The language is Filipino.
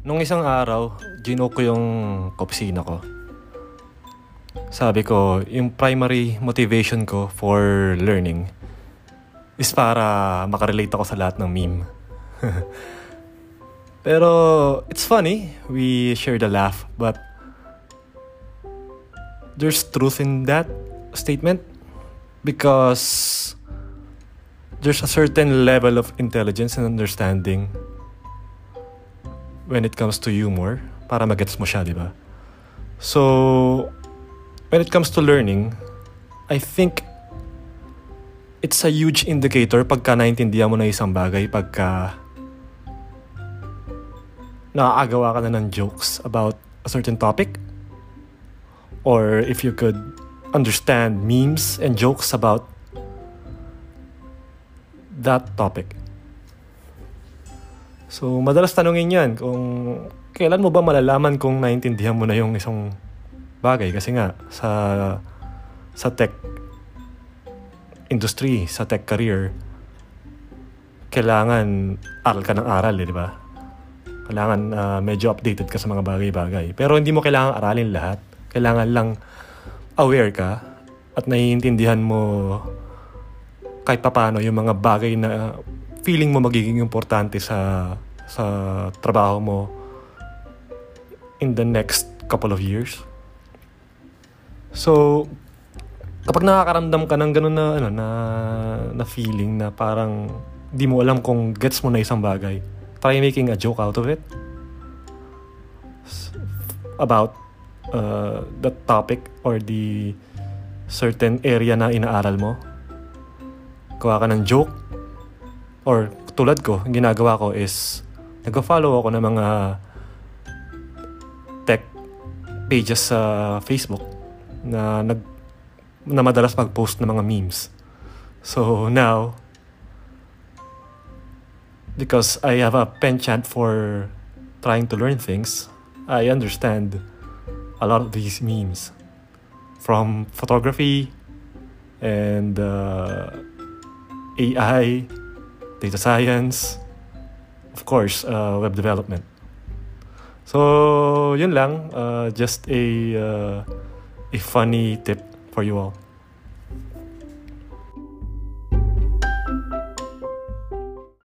Nung isang araw, gino ko yung opisina ko. Sabi ko, yung primary motivation ko for learning is para makarelate ako sa lahat ng meme. Pero it's funny, we shared a laugh, but there's truth in that statement because there's a certain level of intelligence and understanding when it comes to humor para magets mo siya, di ba? So, when it comes to learning, I think it's a huge indicator pagka naintindihan mo na isang bagay, pagka nakakagawa ka na ng jokes about a certain topic, or if you could understand memes and jokes about that topic. So, madalas tanongin yan kung kailan mo ba malalaman kung naintindihan mo na yung isang bagay. Kasi nga, sa, sa tech industry, sa tech career, kailangan aral ka ng aral, eh, di ba? Kailangan uh, medyo updated ka sa mga bagay-bagay. Pero hindi mo kailangan aralin lahat. Kailangan lang aware ka at naiintindihan mo kahit papano yung mga bagay na feeling mo magiging importante sa sa trabaho mo in the next couple of years. So, kapag nakakaramdam ka ng ganun na ano na na feeling na parang di mo alam kung gets mo na isang bagay, try making a joke out of it about uh, the topic or the certain area na inaaral mo. Gawa ka ng joke or tulad ko, ginagawa ko is nag-follow ako ng mga tech pages sa Facebook na nag na madalas mag-post ng mga memes. So now, because I have a penchant for trying to learn things, I understand a lot of these memes from photography and uh, AI, data science, of course, uh, web development. So, yun lang. Uh, just a, uh, a funny tip for you all.